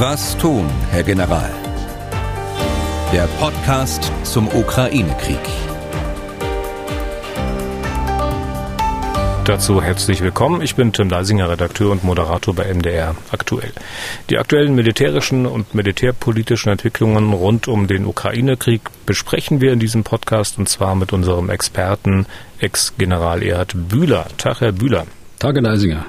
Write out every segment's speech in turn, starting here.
Was tun, Herr General? Der Podcast zum Ukraine-Krieg. Dazu herzlich willkommen. Ich bin Tim Leisinger, Redakteur und Moderator bei MDR aktuell. Die aktuellen militärischen und militärpolitischen Entwicklungen rund um den Ukraine-Krieg besprechen wir in diesem Podcast und zwar mit unserem Experten, Ex-General Erhard Bühler. Tag, Herr Bühler. Tag, Herr Leisinger.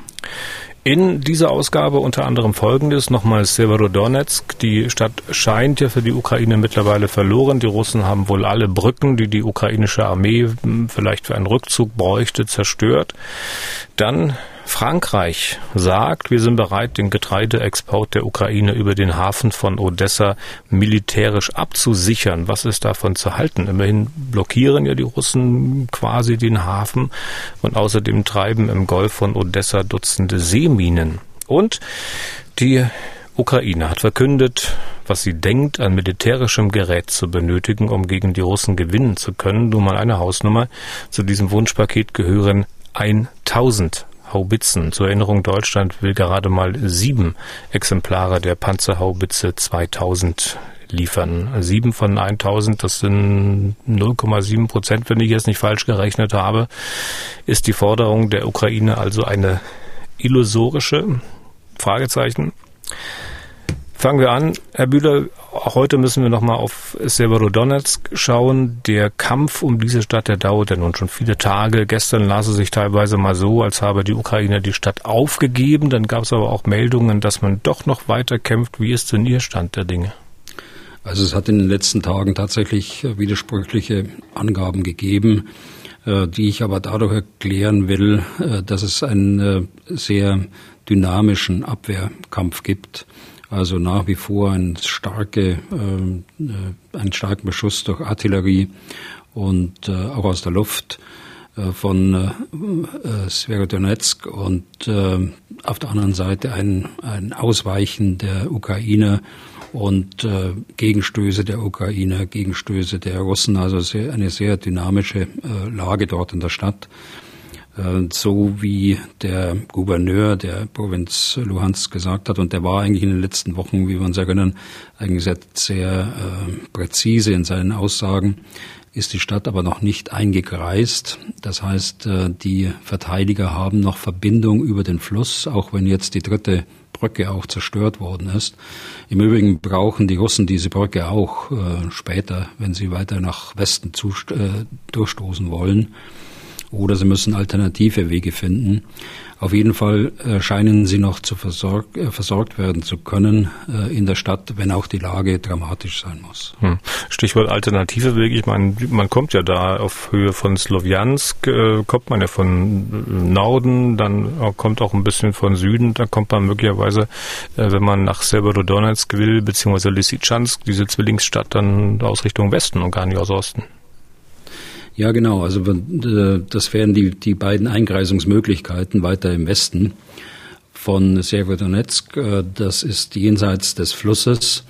In dieser Ausgabe unter anderem folgendes, nochmal Severodonetsk. Die Stadt scheint ja für die Ukraine mittlerweile verloren. Die Russen haben wohl alle Brücken, die die ukrainische Armee hm, vielleicht für einen Rückzug bräuchte, zerstört. Dann Frankreich sagt, wir sind bereit, den Getreideexport der Ukraine über den Hafen von Odessa militärisch abzusichern. Was ist davon zu halten? Immerhin blockieren ja die Russen quasi den Hafen und außerdem treiben im Golf von Odessa Dutzende Seeminen. Und die Ukraine hat verkündet, was sie denkt, an militärischem Gerät zu benötigen, um gegen die Russen gewinnen zu können. Nur mal eine Hausnummer. Zu diesem Wunschpaket gehören 1000 Haubitzen. Zur Erinnerung, Deutschland will gerade mal sieben Exemplare der Panzerhaubitze 2000 liefern. Sieben von 1000, das sind 0,7 Prozent, wenn ich jetzt nicht falsch gerechnet habe, ist die Forderung der Ukraine also eine illusorische? Fragezeichen. Fangen wir an. Herr Bühler, heute müssen wir nochmal auf Severodonetsk schauen. Der Kampf um diese Stadt, der dauert ja nun schon viele Tage. Gestern las es sich teilweise mal so, als habe die Ukraine die Stadt aufgegeben. Dann gab es aber auch Meldungen, dass man doch noch weiter kämpft. Wie ist denn Ihr Stand der Dinge? Also es hat in den letzten Tagen tatsächlich widersprüchliche Angaben gegeben, äh, die ich aber dadurch erklären will, äh, dass es einen äh, sehr dynamischen Abwehrkampf gibt. Also nach wie vor ein starke, äh, einen starken Beschuss durch Artillerie und äh, auch aus der Luft äh, von äh, Sverodonetsk und äh, auf der anderen Seite ein, ein Ausweichen der Ukraine und äh, Gegenstöße der Ukraine, Gegenstöße der Russen, also sehr, eine sehr dynamische äh, Lage dort in der Stadt. Äh, so wie der Gouverneur der Provinz Luhansk gesagt hat, und der war eigentlich in den letzten Wochen, wie wir uns erinnern, eigentlich sehr, sehr äh, präzise in seinen Aussagen, ist die Stadt aber noch nicht eingekreist. Das heißt, äh, die Verteidiger haben noch Verbindung über den Fluss, auch wenn jetzt die dritte Brücke auch zerstört worden ist. Im Übrigen brauchen die Russen diese Brücke auch äh, später, wenn sie weiter nach Westen äh, durchstoßen wollen oder sie müssen alternative Wege finden. Auf jeden Fall äh, scheinen sie noch zu versorg, äh, versorgt werden zu können äh, in der Stadt, wenn auch die Lage dramatisch sein muss. Hm. Stichwort alternative Wege. Ich meine, man kommt ja da auf Höhe von Sloviansk, kommt man ja von Norden, dann kommt auch ein bisschen von Süden, dann kommt man möglicherweise, wenn man nach Severodonetsk will, beziehungsweise Lysychansk, diese Zwillingsstadt, dann aus Richtung Westen und gar nicht aus Osten. Ja, genau. Also äh, das wären die, die beiden Eingreisungsmöglichkeiten weiter im Westen von Severodonetsk. Äh, das ist jenseits des Flusses.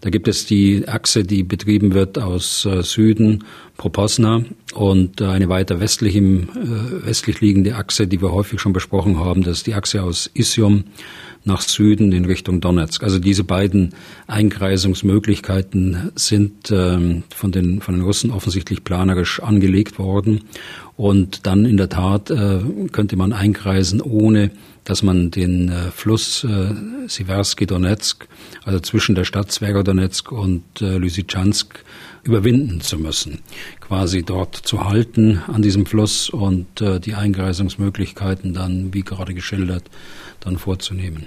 Da gibt es die Achse, die betrieben wird aus äh, Süden, Proposna, und eine weiter westlich, im, westlich liegende Achse, die wir häufig schon besprochen haben, das ist die Achse aus Isium nach Süden in Richtung Donetsk. Also diese beiden Einkreisungsmöglichkeiten sind ähm, von, den, von den Russen offensichtlich planerisch angelegt worden. Und dann in der Tat äh, könnte man einkreisen, ohne dass man den äh, Fluss äh, Siversky Donetsk, also zwischen der Stadt Zverodonetsk und äh, Lysychansk, überwinden zu müssen. Quasi dort zu halten an diesem Fluss und äh, die Eingreisungsmöglichkeiten dann, wie gerade geschildert, dann vorzunehmen.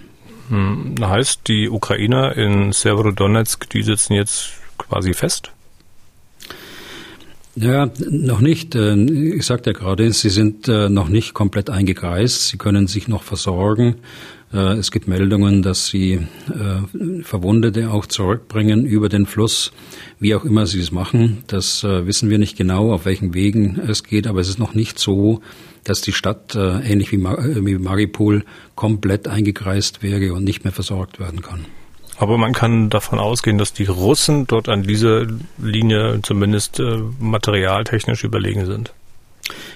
Hm, heißt, die Ukrainer in Severodonetsk, die sitzen jetzt quasi fest? Ja, noch nicht. Äh, ich sagte ja gerade, sie sind äh, noch nicht komplett eingekreist. Sie können sich noch versorgen. Äh, es gibt Meldungen, dass sie Verwundete auch zurückbringen über den Fluss. Wie auch immer sie es machen, das wissen wir nicht genau, auf welchen Wegen es geht, aber es ist noch nicht so, dass die Stadt ähnlich wie Maripol komplett eingekreist wäre und nicht mehr versorgt werden kann. Aber man kann davon ausgehen, dass die Russen dort an dieser Linie zumindest äh, materialtechnisch überlegen sind.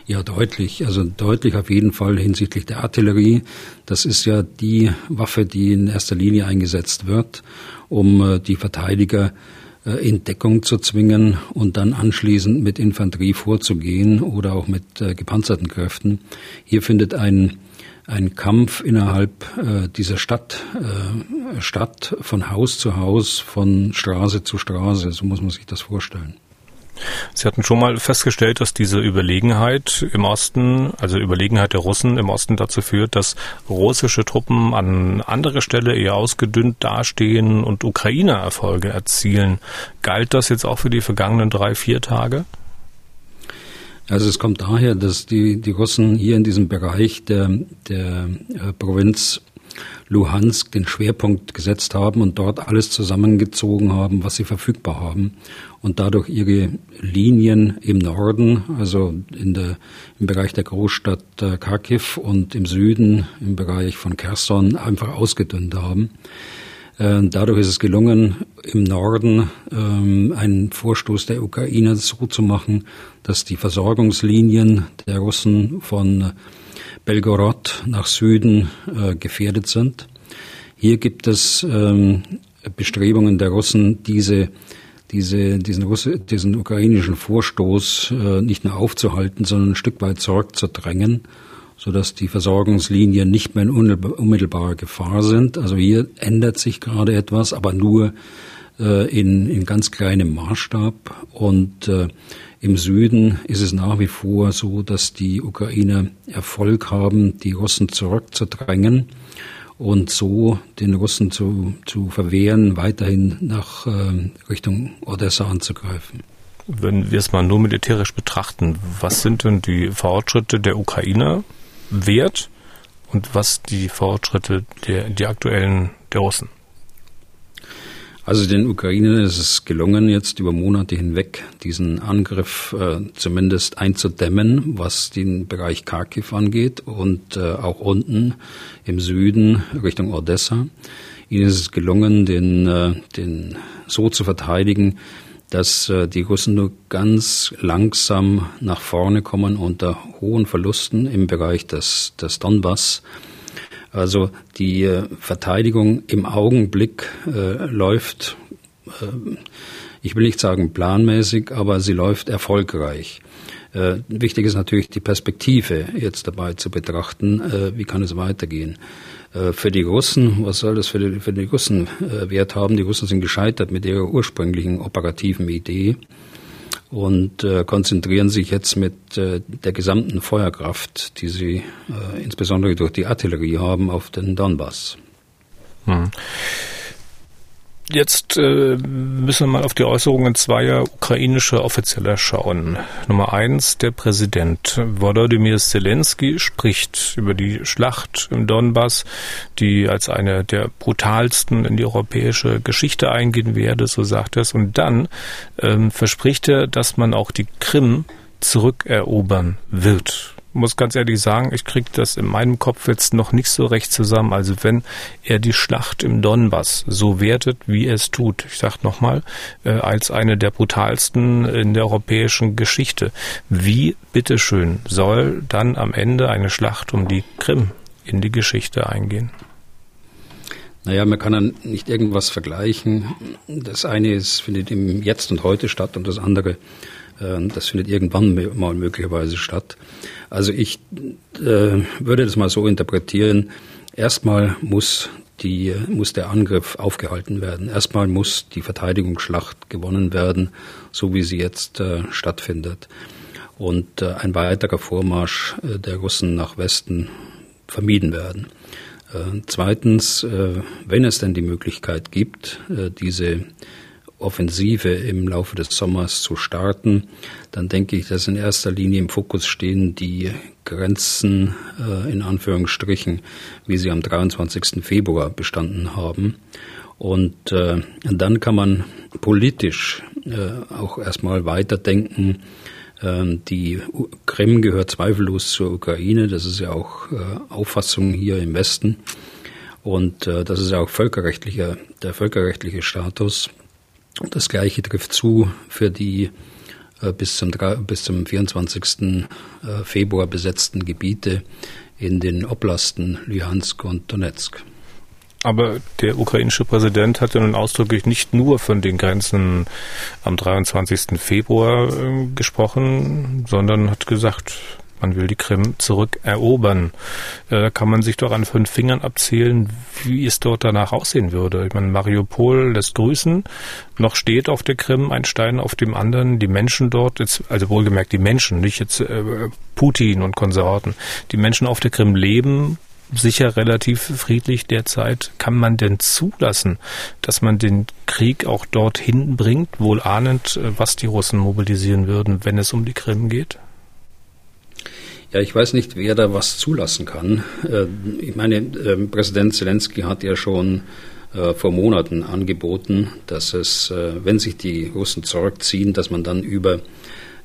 Ja, deutlich. Also deutlich auf jeden Fall hinsichtlich der Artillerie. Das ist ja die Waffe, die in erster Linie eingesetzt wird, um äh, die Verteidiger äh, in Deckung zu zwingen und dann anschließend mit Infanterie vorzugehen oder auch mit äh, gepanzerten Kräften. Hier findet ein ein Kampf innerhalb äh, dieser Stadt äh, statt, von Haus zu Haus, von Straße zu Straße. So muss man sich das vorstellen. Sie hatten schon mal festgestellt, dass diese Überlegenheit im Osten, also Überlegenheit der Russen im Osten dazu führt, dass russische Truppen an anderer Stelle eher ausgedünnt dastehen und Ukrainer Erfolge erzielen. Galt das jetzt auch für die vergangenen drei, vier Tage? Also es kommt daher, dass die, die Russen hier in diesem Bereich der, der äh, Provinz Luhansk den Schwerpunkt gesetzt haben und dort alles zusammengezogen haben, was sie verfügbar haben und dadurch ihre Linien im Norden, also in der, im Bereich der Großstadt äh, Kharkiv und im Süden, im Bereich von Kherson, einfach ausgedünnt haben. Äh, dadurch ist es gelungen, im Norden ähm, einen Vorstoß der Ukraine so zu machen, dass die Versorgungslinien der Russen von Belgorod nach Süden äh, gefährdet sind. Hier gibt es ähm, Bestrebungen der Russen, diese, diese, diesen, Russe, diesen ukrainischen Vorstoß äh, nicht nur aufzuhalten, sondern ein Stück weit zurückzudrängen, sodass die Versorgungslinien nicht mehr in unmittelbarer Gefahr sind. Also hier ändert sich gerade etwas, aber nur äh, in, in ganz kleinem Maßstab. Und äh, im Süden ist es nach wie vor so, dass die Ukrainer Erfolg haben, die Russen zurückzudrängen und so den Russen zu, zu verwehren, weiterhin nach äh, Richtung Odessa anzugreifen. Wenn wir es mal nur militärisch betrachten, was sind denn die Fortschritte der Ukrainer wert und was die Fortschritte der die aktuellen der Russen? Also den Ukrainern ist es gelungen, jetzt über Monate hinweg diesen Angriff äh, zumindest einzudämmen, was den Bereich Kharkiv angeht und äh, auch unten im Süden Richtung Odessa. Ihnen ist es gelungen, den, äh, den so zu verteidigen, dass äh, die Russen nur ganz langsam nach vorne kommen unter hohen Verlusten im Bereich des, des Donbass also die äh, Verteidigung im Augenblick äh, läuft, äh, ich will nicht sagen planmäßig, aber sie läuft erfolgreich. Äh, wichtig ist natürlich die Perspektive jetzt dabei zu betrachten, äh, wie kann es weitergehen. Äh, für die Russen, was soll das für die, für die Russen Wert haben? Die Russen sind gescheitert mit ihrer ursprünglichen operativen Idee und äh, konzentrieren sich jetzt mit äh, der gesamten Feuerkraft, die sie äh, insbesondere durch die Artillerie haben, auf den Donbass. Hm. Jetzt äh, müssen wir mal auf die Äußerungen zweier ukrainischer Offizieller schauen. Nummer eins, der Präsident Volodymyr Zelensky spricht über die Schlacht im Donbass, die als eine der brutalsten in die europäische Geschichte eingehen werde, so sagt er es. Und dann ähm, verspricht er, dass man auch die Krim zurückerobern wird muss ganz ehrlich sagen, ich kriege das in meinem Kopf jetzt noch nicht so recht zusammen. Also wenn er die Schlacht im Donbass so wertet, wie er es tut, ich sage nochmal, äh, als eine der brutalsten in der europäischen Geschichte, wie bitteschön soll dann am Ende eine Schlacht um die Krim in die Geschichte eingehen? Naja, man kann dann nicht irgendwas vergleichen. Das eine ist, findet im Jetzt und Heute statt und das andere das findet irgendwann mal möglicherweise statt. Also ich äh, würde das mal so interpretieren. Erstmal muss die, muss der Angriff aufgehalten werden. Erstmal muss die Verteidigungsschlacht gewonnen werden, so wie sie jetzt äh, stattfindet. Und äh, ein weiterer Vormarsch der Russen nach Westen vermieden werden. Zweitens, wenn es denn die Möglichkeit gibt, diese Offensive im Laufe des Sommers zu starten, dann denke ich, dass in erster Linie im Fokus stehen die Grenzen äh, in Anführungsstrichen, wie sie am 23. Februar bestanden haben. Und äh, dann kann man politisch äh, auch erstmal weiterdenken. Ähm, die Krim gehört zweifellos zur Ukraine. Das ist ja auch äh, Auffassung hier im Westen. Und äh, das ist ja auch völkerrechtlicher, der völkerrechtliche Status. Das Gleiche trifft zu für die äh, bis zum, bis zum 24. Äh, Februar besetzten Gebiete in den Oblasten Luhansk und Donetsk. Aber der ukrainische Präsident hat ja nun ausdrücklich nicht nur von den Grenzen am 23. Februar äh, gesprochen, sondern hat gesagt, man will die Krim zurückerobern. Äh, da kann man sich doch an fünf Fingern abzählen, wie es dort danach aussehen würde. Ich meine, Mariupol lässt grüßen. Noch steht auf der Krim ein Stein auf dem anderen. Die Menschen dort, jetzt, also wohlgemerkt die Menschen, nicht jetzt äh, Putin und Konsorten. Die Menschen auf der Krim leben sicher relativ friedlich derzeit. Kann man denn zulassen, dass man den Krieg auch dorthin bringt, wohl ahnend, äh, was die Russen mobilisieren würden, wenn es um die Krim geht? Ja, ich weiß nicht, wer da was zulassen kann. Äh, ich meine, ähm, Präsident Zelensky hat ja schon äh, vor Monaten angeboten, dass es, äh, wenn sich die Russen zurückziehen, dass man dann über,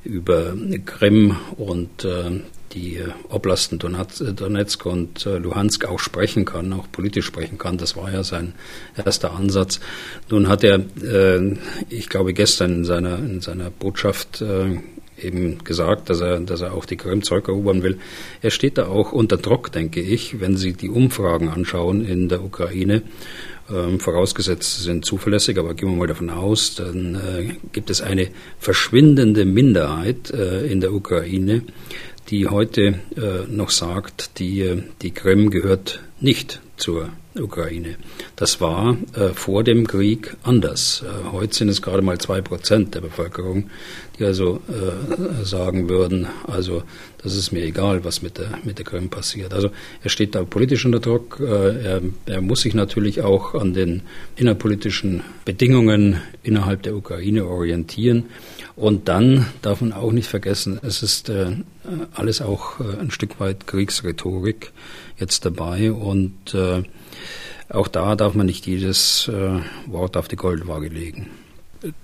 über Krim und die Oblasten Donetsk und Luhansk auch sprechen kann, auch politisch sprechen kann. Das war ja sein erster Ansatz. Nun hat er, ich glaube, gestern in seiner, in seiner Botschaft eben gesagt, dass er, dass er auch die Krim zurückerobern will. Er steht da auch unter Druck, denke ich, wenn Sie die Umfragen anschauen in der Ukraine. Ähm, vorausgesetzt sie sind zuverlässig, aber gehen wir mal davon aus, dann äh, gibt es eine verschwindende Minderheit äh, in der Ukraine, die heute äh, noch sagt, die, die Krim gehört nicht zur Ukraine. Das war äh, vor dem Krieg anders. Äh, heute sind es gerade mal zwei Prozent der Bevölkerung, die also äh, sagen würden, also das ist mir egal, was mit der, mit der Krim passiert. Also er steht da politisch unter Druck. Äh, er, er muss sich natürlich auch an den innerpolitischen Bedingungen innerhalb der Ukraine orientieren. Und dann darf man auch nicht vergessen, es ist äh, alles auch äh, ein Stück weit Kriegsrhetorik jetzt dabei und äh, auch da darf man nicht jedes äh, Wort auf die Goldwaage legen.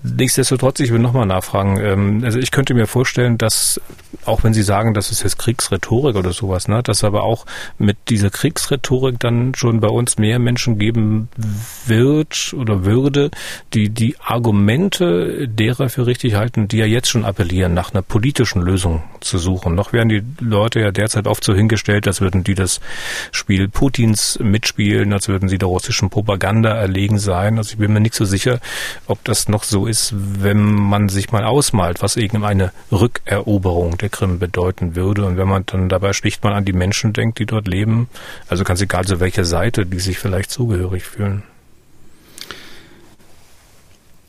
Nichtsdestotrotz, ich will nochmal nachfragen. Ähm, also ich könnte mir vorstellen, dass, auch wenn Sie sagen, das ist jetzt Kriegsrhetorik oder sowas, ne, dass aber auch mit dieser Kriegsrhetorik dann schon bei uns mehr Menschen geben wird oder würde, die die Argumente derer für richtig halten, die ja jetzt schon appellieren, nach einer politischen Lösung zu suchen. Noch werden die Leute ja derzeit oft so hingestellt, als würden die das Spiel Putins mitspielen, als würden sie der russischen Propaganda erlegen sein. Also ich bin mir nicht so sicher, ob das noch so ist, wenn man sich mal ausmalt, was irgendeine Rückeroberung der Krim bedeuten würde. Und wenn man dann dabei schlicht mal an die Menschen denkt, die dort leben, also ganz egal zu welcher Seite, die sich vielleicht zugehörig fühlen.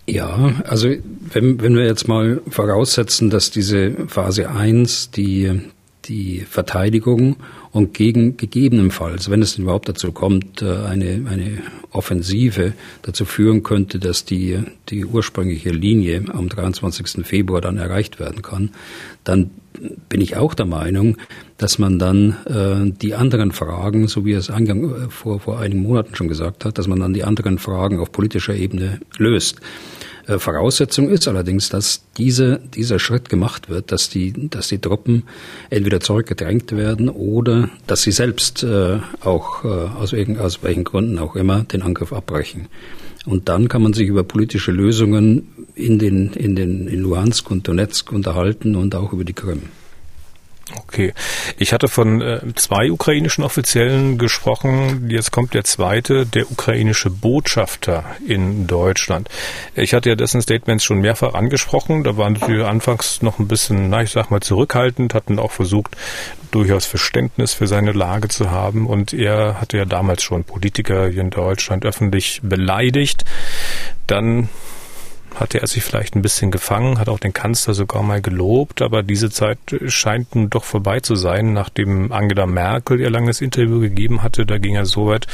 Ja, also wenn, wenn wir jetzt mal voraussetzen, dass diese Phase 1 die, die Verteidigung und gegen gegebenenfalls, wenn es denn überhaupt dazu kommt, äh, eine, eine Offensive dazu führen könnte, dass die, die ursprüngliche Linie am 23. Februar dann erreicht werden kann, dann bin ich auch der Meinung, dass man dann äh, die anderen Fragen, so wie es eingang, äh, vor, vor einigen Monaten schon gesagt hat, dass man dann die anderen Fragen auf politischer Ebene löst. Äh, Voraussetzung ist allerdings, dass diese, dieser Schritt gemacht wird, dass die, dass die Truppen entweder zurückgedrängt werden oder dass sie selbst äh, auch äh, aus, irgend, aus welchen Gründen auch immer den Angriff abbrechen. Und dann kann man sich über politische Lösungen in den, in den, in Luhansk und Donetsk unterhalten und auch über die Krim. Okay. Ich hatte von äh, zwei ukrainischen Offiziellen gesprochen. Jetzt kommt der zweite, der ukrainische Botschafter in Deutschland. Ich hatte ja dessen Statements schon mehrfach angesprochen. Da waren sie anfangs noch ein bisschen, na, ich sag mal, zurückhaltend, hatten auch versucht, durchaus Verständnis für seine Lage zu haben. Und er hatte ja damals schon Politiker hier in Deutschland öffentlich beleidigt. Dann hatte er sich vielleicht ein bisschen gefangen, hat auch den Kanzler sogar mal gelobt, aber diese Zeit scheint nun doch vorbei zu sein, nachdem Angela Merkel ihr langes Interview gegeben hatte. Da ging er so weit,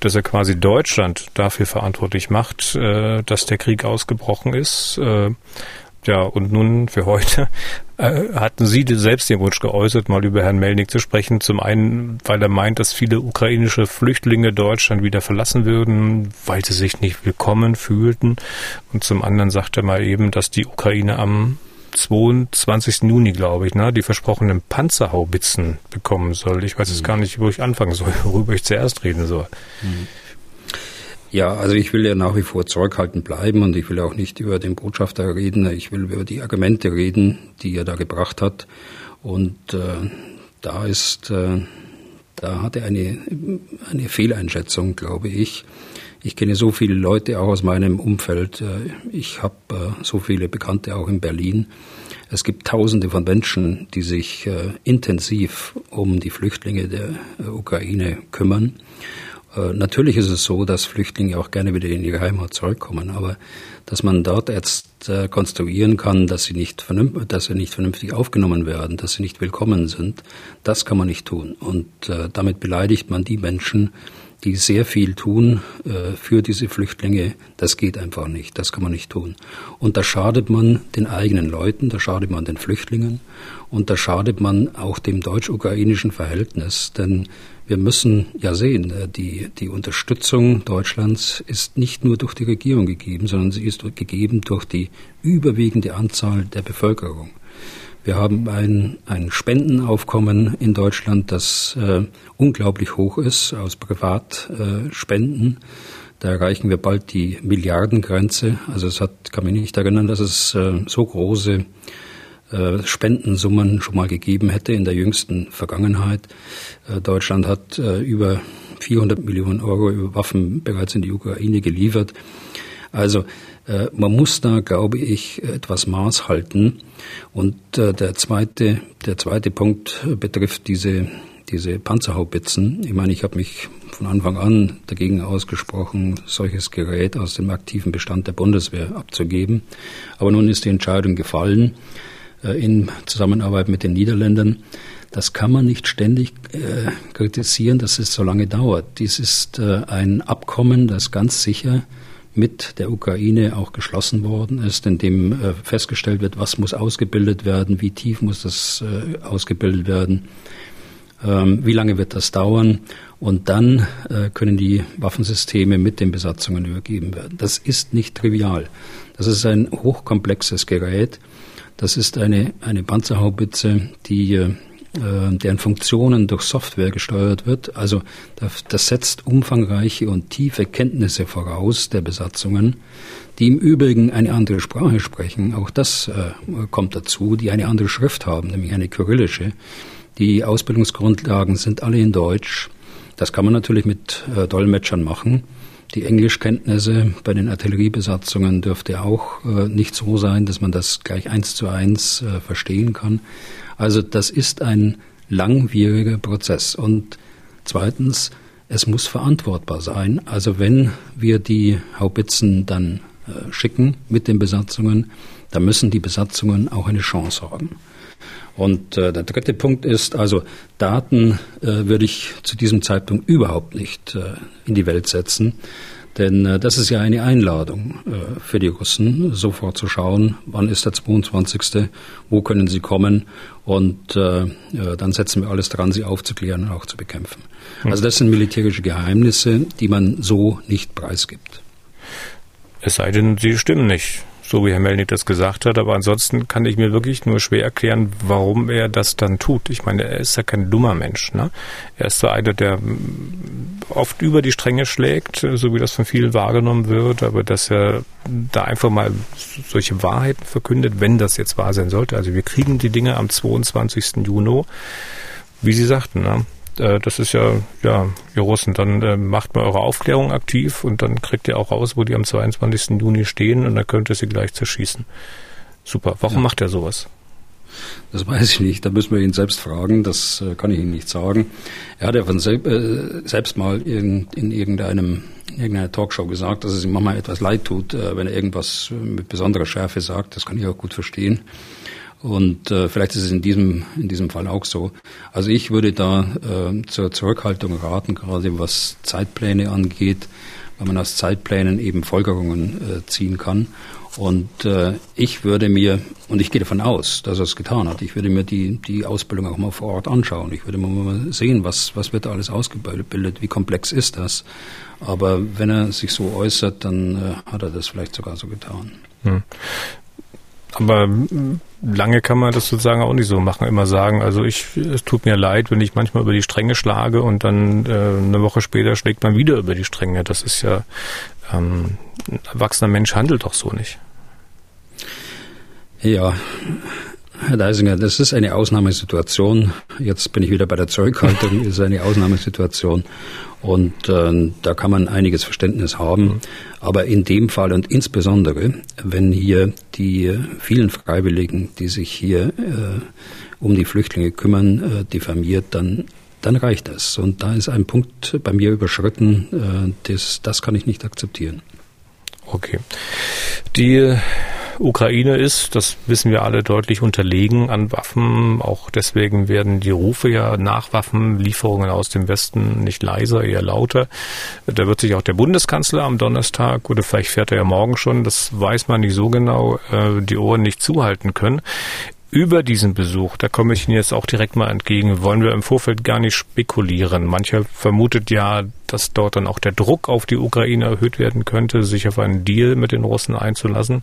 dass er quasi Deutschland dafür verantwortlich macht, äh, dass der Krieg ausgebrochen ist. Ja, und nun für heute äh, hatten Sie selbst den Wunsch geäußert, mal über Herrn Melnik zu sprechen. Zum einen, weil er meint, dass viele ukrainische Flüchtlinge Deutschland wieder verlassen würden, weil sie sich nicht willkommen fühlten. Und zum anderen sagt er mal eben, dass die Ukraine am 22. Juni, glaube ich, ne, die versprochenen Panzerhaubitzen bekommen soll. Ich weiß jetzt gar nicht, wo ich anfangen soll, worüber ich zuerst reden soll. Mhm. Ja, also ich will ja nach wie vor zurückhaltend bleiben und ich will auch nicht über den Botschafter reden. Ich will über die Argumente reden, die er da gebracht hat. Und äh, da ist, äh, da hat er eine, eine Fehleinschätzung, glaube ich. Ich kenne so viele Leute auch aus meinem Umfeld. Äh, ich habe äh, so viele Bekannte auch in Berlin. Es gibt Tausende von Menschen, die sich äh, intensiv um die Flüchtlinge der Ukraine kümmern. Äh, natürlich ist es so, dass Flüchtlinge auch gerne wieder in ihre Heimat zurückkommen, aber dass man dort jetzt äh, konstruieren kann, dass sie nicht dass sie nicht vernünftig aufgenommen werden, dass sie nicht willkommen sind, das kann man nicht tun. Und äh, damit beleidigt man die Menschen, die sehr viel tun äh, für diese Flüchtlinge. Das geht einfach nicht. Das kann man nicht tun. Und da schadet man den eigenen Leuten, da schadet man den Flüchtlingen und da schadet man auch dem deutsch-ukrainischen Verhältnis. Denn wir müssen ja sehen, äh, die, die Unterstützung Deutschlands ist nicht nur durch die Regierung gegeben, sondern sie ist gegeben durch die überwiegende Anzahl der Bevölkerung. Wir haben ein, ein Spendenaufkommen in Deutschland, das äh, unglaublich hoch ist aus Privatspenden. Äh, da erreichen wir bald die Milliardengrenze. Also es hat, kann mich nicht erinnern, dass es äh, so große äh, Spendensummen schon mal gegeben hätte in der jüngsten Vergangenheit. Äh, Deutschland hat äh, über 400 Millionen Euro über Waffen bereits in die Ukraine geliefert. Also man muss da, glaube ich, etwas Maß halten. Und der zweite, der zweite Punkt betrifft diese diese Panzerhaubitzen. Ich meine, ich habe mich von Anfang an dagegen ausgesprochen, solches Gerät aus dem aktiven Bestand der Bundeswehr abzugeben. Aber nun ist die Entscheidung gefallen. Äh, in Zusammenarbeit mit den Niederländern. Das kann man nicht ständig äh, kritisieren, dass es so lange dauert. Dies ist äh, ein Abkommen, das ganz sicher mit der Ukraine auch geschlossen worden ist, in dem äh, festgestellt wird, was muss ausgebildet werden, wie tief muss das äh, ausgebildet werden, ähm, wie lange wird das dauern und dann äh, können die Waffensysteme mit den Besatzungen übergeben werden. Das ist nicht trivial. Das ist ein hochkomplexes Gerät das ist eine, eine Panzerhaubitze, die, äh, deren Funktionen durch Software gesteuert wird. Also das, das setzt umfangreiche und tiefe Kenntnisse voraus der Besatzungen, die im Übrigen eine andere Sprache sprechen. Auch das äh, kommt dazu, die eine andere Schrift haben, nämlich eine kyrillische. Die Ausbildungsgrundlagen sind alle in Deutsch. Das kann man natürlich mit äh, Dolmetschern machen. Die Englischkenntnisse bei den Artilleriebesatzungen dürfte auch äh, nicht so sein, dass man das gleich eins zu eins äh, verstehen kann. Also das ist ein langwieriger Prozess. Und zweitens, es muss verantwortbar sein. Also wenn wir die Haubitzen dann äh, schicken mit den Besatzungen, dann müssen die Besatzungen auch eine Chance haben. Und äh, der dritte Punkt ist also, Daten äh, würde ich zu diesem Zeitpunkt überhaupt nicht äh, in die Welt setzen. Denn äh, das ist ja eine Einladung äh, für die Russen, sofort zu schauen, wann ist der 22., wo können sie kommen und äh, äh, dann setzen wir alles dran, sie aufzuklären und auch zu bekämpfen. Hm. Also das sind militärische Geheimnisse, die man so nicht preisgibt. Es sei denn, sie stimmen nicht so wie Herr Melnik das gesagt hat. Aber ansonsten kann ich mir wirklich nur schwer erklären, warum er das dann tut. Ich meine, er ist ja kein dummer Mensch. Ne? Er ist so einer, der mm, oft über die Stränge schlägt, so wie das von vielen wahrgenommen wird, aber dass er da einfach mal solche Wahrheiten verkündet, wenn das jetzt wahr sein sollte. Also wir kriegen die Dinge am 22. Juni, wie Sie sagten, ne? Äh, das ist ja, ja, ihr Russen, dann äh, macht mal eure Aufklärung aktiv und dann kriegt ihr auch raus, wo die am 22. Juni stehen und dann könnt ihr sie gleich zerschießen. Super. Warum ja. macht er sowas? Das weiß ich nicht. Da müssen wir ihn selbst fragen. Das äh, kann ich Ihnen nicht sagen. Er hat ja von sel äh, selbst mal in, in irgendeinem in irgendeiner Talkshow gesagt, dass es ihm manchmal etwas leid tut, wenn er irgendwas mit besonderer Schärfe sagt. Das kann ich auch gut verstehen. Und äh, vielleicht ist es in diesem, in diesem Fall auch so. Also ich würde da äh, zur Zurückhaltung raten, gerade was Zeitpläne angeht, weil man aus Zeitplänen eben Folgerungen äh, ziehen kann. Und äh, ich würde mir, und ich gehe davon aus, dass er es getan hat, ich würde mir die, die Ausbildung auch mal vor Ort anschauen. Ich würde mal sehen, was, was wird da alles ausgebildet, wie komplex ist das. Aber wenn er sich so äußert, dann äh, hat er das vielleicht sogar so getan. Hm. Aber lange kann man das sozusagen auch nicht so machen. Immer sagen, also ich, es tut mir leid, wenn ich manchmal über die Stränge schlage und dann äh, eine Woche später schlägt man wieder über die Stränge. Das ist ja, ähm, ein erwachsener Mensch handelt doch so nicht. Ja, Herr Deisinger, das ist eine Ausnahmesituation. Jetzt bin ich wieder bei der Zurückhaltung. Es ist eine Ausnahmesituation. Und äh, da kann man einiges Verständnis haben. Aber in dem Fall und insbesondere, wenn hier die vielen Freiwilligen, die sich hier äh, um die Flüchtlinge kümmern, äh, diffamiert, dann dann reicht das. Und da ist ein Punkt bei mir überschritten, äh, das, das kann ich nicht akzeptieren. Okay. Die Ukraine ist, das wissen wir alle, deutlich unterlegen an Waffen. Auch deswegen werden die Rufe ja nach Waffenlieferungen aus dem Westen nicht leiser, eher lauter. Da wird sich auch der Bundeskanzler am Donnerstag oder vielleicht fährt er ja morgen schon, das weiß man nicht so genau, äh, die Ohren nicht zuhalten können über diesen Besuch, da komme ich Ihnen jetzt auch direkt mal entgegen, wollen wir im Vorfeld gar nicht spekulieren. Mancher vermutet ja, dass dort dann auch der Druck auf die Ukraine erhöht werden könnte, sich auf einen Deal mit den Russen einzulassen.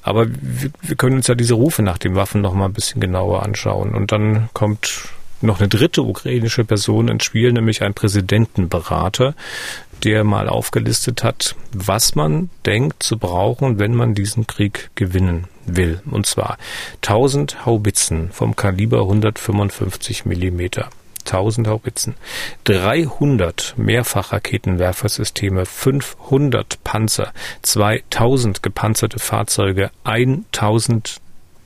Aber wir, wir können uns ja diese Rufe nach den Waffen noch mal ein bisschen genauer anschauen. Und dann kommt noch eine dritte ukrainische Person ins Spiel, nämlich ein Präsidentenberater, der mal aufgelistet hat, was man denkt zu brauchen, wenn man diesen Krieg gewinnen will. Und zwar 1000 Haubitzen vom Kaliber 155 Millimeter. 1000 Haubitzen, 300 Mehrfachraketenwerfersysteme, 500 Panzer, 2000 gepanzerte Fahrzeuge, 1000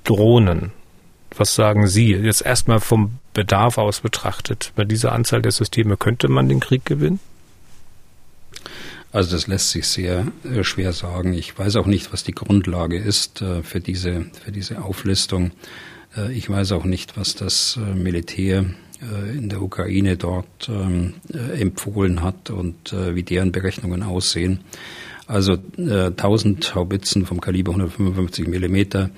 Drohnen. Was sagen Sie? Jetzt erstmal vom Bedarf aus betrachtet. Bei dieser Anzahl der Systeme könnte man den Krieg gewinnen? Also das lässt sich sehr äh, schwer sagen. Ich weiß auch nicht, was die Grundlage ist äh, für diese, für diese Auflistung. Äh, ich weiß auch nicht, was das Militär in der Ukraine dort ähm, äh, empfohlen hat und wie deren Berechnungen aussehen. Also 1000 Haubitzen vom Kaliber 155 Millimeter.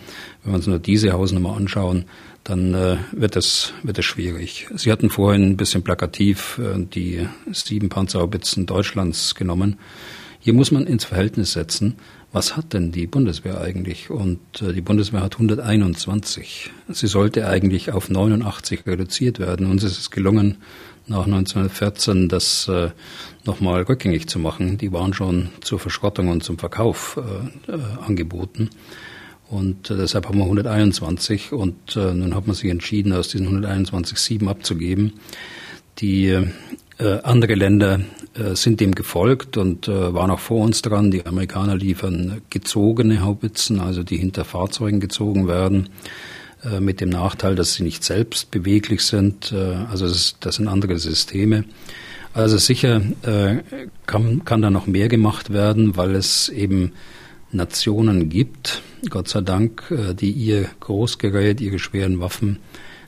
Wenn wir uns nur diese Hausnummer anschauen, dann äh, wird es wird es schwierig. Sie hatten vorhin ein bisschen plakativ äh, die sieben Panzerhaubitzen Deutschlands genommen. Hier muss man ins Verhältnis setzen, was hat denn die Bundeswehr eigentlich? Und äh, die Bundeswehr hat 121. Sie sollte eigentlich auf 89 reduziert werden. Uns ist es gelungen, nach 1914 das äh, nochmal rückgängig zu machen. Die waren schon zur Verschrottung und zum Verkauf äh, äh, angeboten. Und äh, deshalb haben wir 121 und äh, nun hat man sich entschieden, aus diesen 121 sieben abzugeben. Die äh, andere Länder äh, sind dem gefolgt und äh, waren auch vor uns dran. Die Amerikaner liefern gezogene Haubitzen, also die hinter Fahrzeugen gezogen werden, äh, mit dem Nachteil, dass sie nicht selbst beweglich sind. Also das, das sind andere Systeme. Also sicher kann, kann da noch mehr gemacht werden, weil es eben Nationen gibt, Gott sei Dank, äh, die ihr Großgerät, ihre schweren Waffen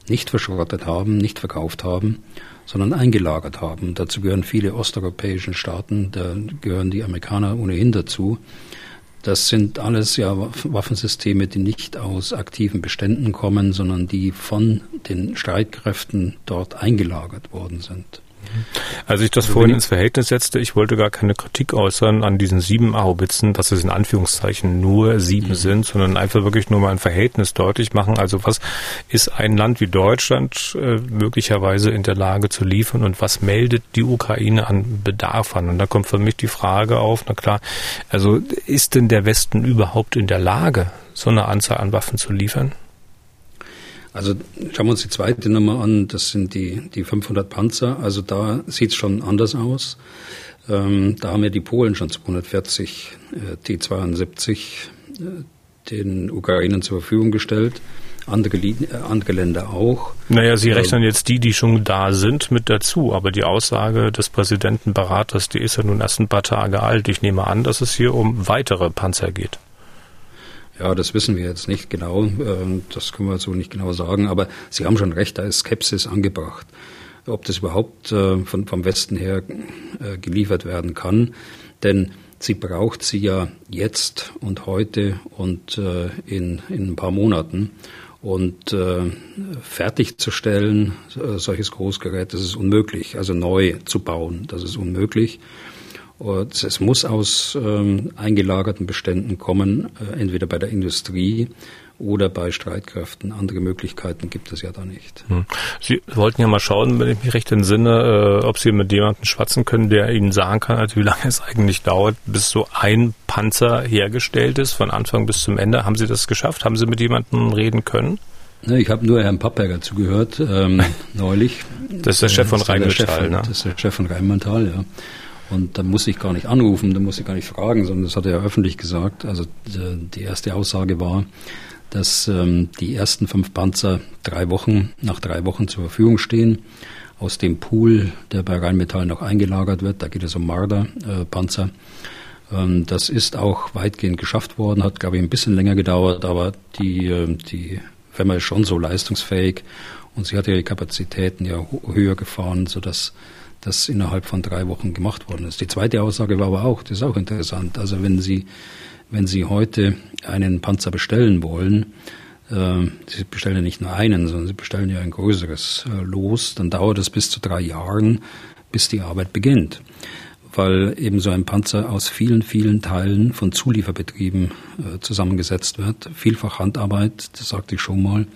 nicht verschrottet haben, nicht verkauft haben, sondern eingelagert haben. Dazu gehören viele osteuropäische Staaten, da gehören die Amerikaner ohnehin dazu. Das sind alles ja Waffensysteme, die nicht aus aktiven Beständen kommen, sondern die von den Streitkräften dort eingelagert worden sind. Als ich das also vorhin ins Verhältnis setzte, ich wollte gar keine Kritik äußern an diesen sieben Haubitzen, dass es in Anführungszeichen nur sieben mhm. sind, sondern einfach wirklich nur mal ein Verhältnis deutlich machen. Also was ist ein Land wie Deutschland äh, möglicherweise in der Lage zu liefern und was meldet die Ukraine an Bedarf an? Und da kommt für mich die Frage auf, na klar, also ist denn der Westen überhaupt in der Lage, so eine Anzahl an Waffen zu liefern? Also schauen wir uns die zweite Nummer an, das sind die, die 500 Panzer. Also da sieht es schon anders aus. Ähm, da haben ja die Polen schon 240 äh, T-72 äh, den Ukrainern zur Verfügung gestellt. Andere, äh, andere Länder auch. Naja, Sie rechnen jetzt die, die schon da sind, mit dazu. Aber die Aussage des Präsidentenberaters, die ist ja nun erst ein paar Tage alt. Ich nehme an, dass es hier um weitere Panzer geht. Ja, das wissen wir jetzt nicht genau. Ähm, das können wir so nicht genau sagen. Aber Sie haben schon recht, da ist Skepsis angebracht. Ob das überhaupt äh, von, vom Westen her äh, geliefert werden kann. Denn sie braucht sie ja jetzt und heute und äh, in, in ein paar Monaten. Und fertigzustellen, solches Großgerät, das ist unmöglich. Also neu zu bauen, das ist unmöglich. Und es muss aus ähm, eingelagerten Beständen kommen, äh, entweder bei der Industrie oder bei Streitkräften. Andere Möglichkeiten gibt es ja da nicht. Hm. Sie wollten ja mal schauen, wenn ich mich recht entsinne, äh, ob Sie mit jemandem schwatzen können, der Ihnen sagen kann, also wie lange es eigentlich dauert, bis so ein Panzer hergestellt ist, von Anfang bis zum Ende. Haben Sie das geschafft? Haben Sie mit jemandem reden können? Ne, ich habe nur Herrn Pappberger zugehört, ähm, neulich. Das ist der Chef von Rheinmetall, ne? Das ist der Chef von Rheinmetall, ja. Und da muss ich gar nicht anrufen, da muss ich gar nicht fragen, sondern das hat er ja öffentlich gesagt. Also die erste Aussage war, dass ähm, die ersten fünf Panzer drei Wochen, nach drei Wochen zur Verfügung stehen. Aus dem Pool, der bei Rheinmetall noch eingelagert wird, da geht es um Marder-Panzer. Äh, ähm, das ist auch weitgehend geschafft worden, hat, glaube ich, ein bisschen länger gedauert, aber die, äh, die Firma ist schon so leistungsfähig und sie hat ihre Kapazitäten ja höher gefahren, sodass das innerhalb von drei Wochen gemacht worden ist. Die zweite Aussage war aber auch, das ist auch interessant. Also wenn Sie, wenn Sie heute einen Panzer bestellen wollen, äh, Sie bestellen ja nicht nur einen, sondern Sie bestellen ja ein größeres äh, Los, dann dauert es bis zu drei Jahren, bis die Arbeit beginnt. Weil eben so ein Panzer aus vielen, vielen Teilen von Zulieferbetrieben äh, zusammengesetzt wird. Vielfach Handarbeit, das sagte ich schon mal.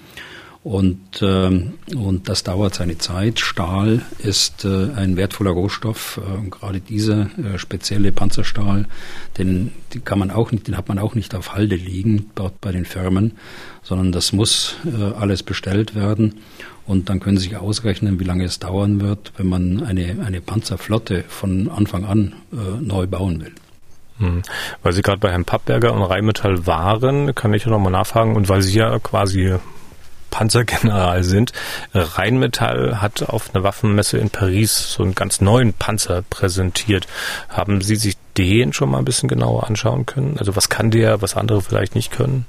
Und, ähm, und das dauert seine Zeit. Stahl ist äh, ein wertvoller Rohstoff. Äh, gerade dieser äh, spezielle Panzerstahl, den, den kann man auch nicht, den hat man auch nicht auf Halde liegen dort bei den Firmen, sondern das muss alles bestellt werden. Und dann können Sie sich ausrechnen, wie lange es dauern wird, wenn man eine, eine Panzerflotte von Anfang an äh, neu bauen will. Hm. Weil Sie gerade bei Herrn Pappberger und Rheinmetall waren, kann ich noch mal nachfragen. Und weil Sie ja quasi Panzergeneral sind. Rheinmetall hat auf einer Waffenmesse in Paris so einen ganz neuen Panzer präsentiert. Haben Sie sich den schon mal ein bisschen genauer anschauen können? Also was kann der, was andere vielleicht nicht können?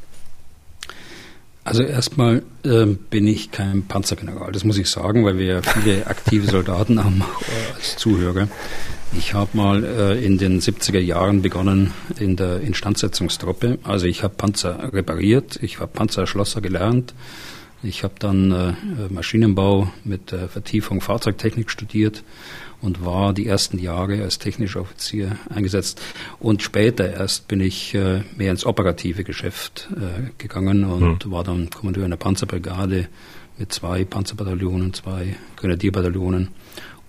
Also erstmal äh, bin ich kein Panzergeneral, das muss ich sagen, weil wir ja viele aktive Soldaten haben äh, als Zuhörer. Ich habe mal äh, in den 70er Jahren begonnen in der Instandsetzungstruppe. Also ich habe Panzer repariert, ich habe Panzerschlosser gelernt, ich habe dann äh, Maschinenbau mit äh, Vertiefung Fahrzeugtechnik studiert und war die ersten Jahre als technischer Offizier eingesetzt. Und später erst bin ich äh, mehr ins operative Geschäft äh, gegangen und hm. war dann Kommandeur einer Panzerbrigade mit zwei Panzerbataillonen, zwei Grenadierbataillonen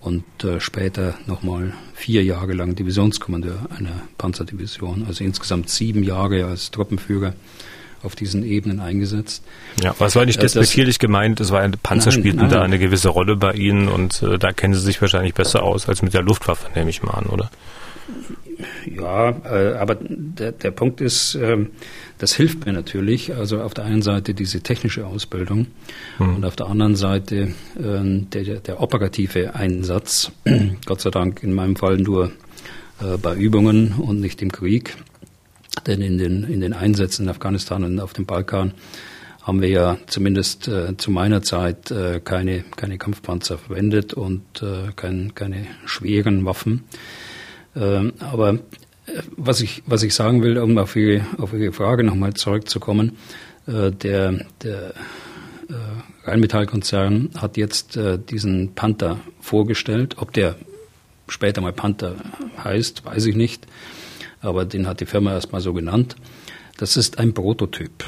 und äh, später nochmal vier Jahre lang Divisionskommandeur einer Panzerdivision. Also insgesamt sieben Jahre als Truppenführer auf diesen Ebenen eingesetzt. Ja, was war nicht äh, despektierlich gemeint? Es war ein Panzer nein, spielten nein. da eine gewisse Rolle bei Ihnen und äh, da kennen Sie sich wahrscheinlich besser aus als mit der Luftwaffe, nehme ich mal an, oder? Ja, äh, aber der, der Punkt ist, äh, das hilft mir natürlich. Also auf der einen Seite diese technische Ausbildung hm. und auf der anderen Seite äh, der, der operative Einsatz. Gott sei Dank in meinem Fall nur äh, bei Übungen und nicht im Krieg. Denn in den, in den Einsätzen in Afghanistan und auf dem Balkan haben wir ja zumindest äh, zu meiner Zeit äh, keine, keine Kampfpanzer verwendet und äh, kein, keine schweren Waffen. Ähm, aber äh, was ich, was ich sagen will, um auf Ihre, auf Ihre Frage nochmal zurückzukommen, äh, der, der äh, Rheinmetallkonzern hat jetzt diesen Panther vorgestellt. Ob der später mal Panther heißt, weiß ich nicht aber den hat die Firma erstmal so genannt. Das ist ein Prototyp.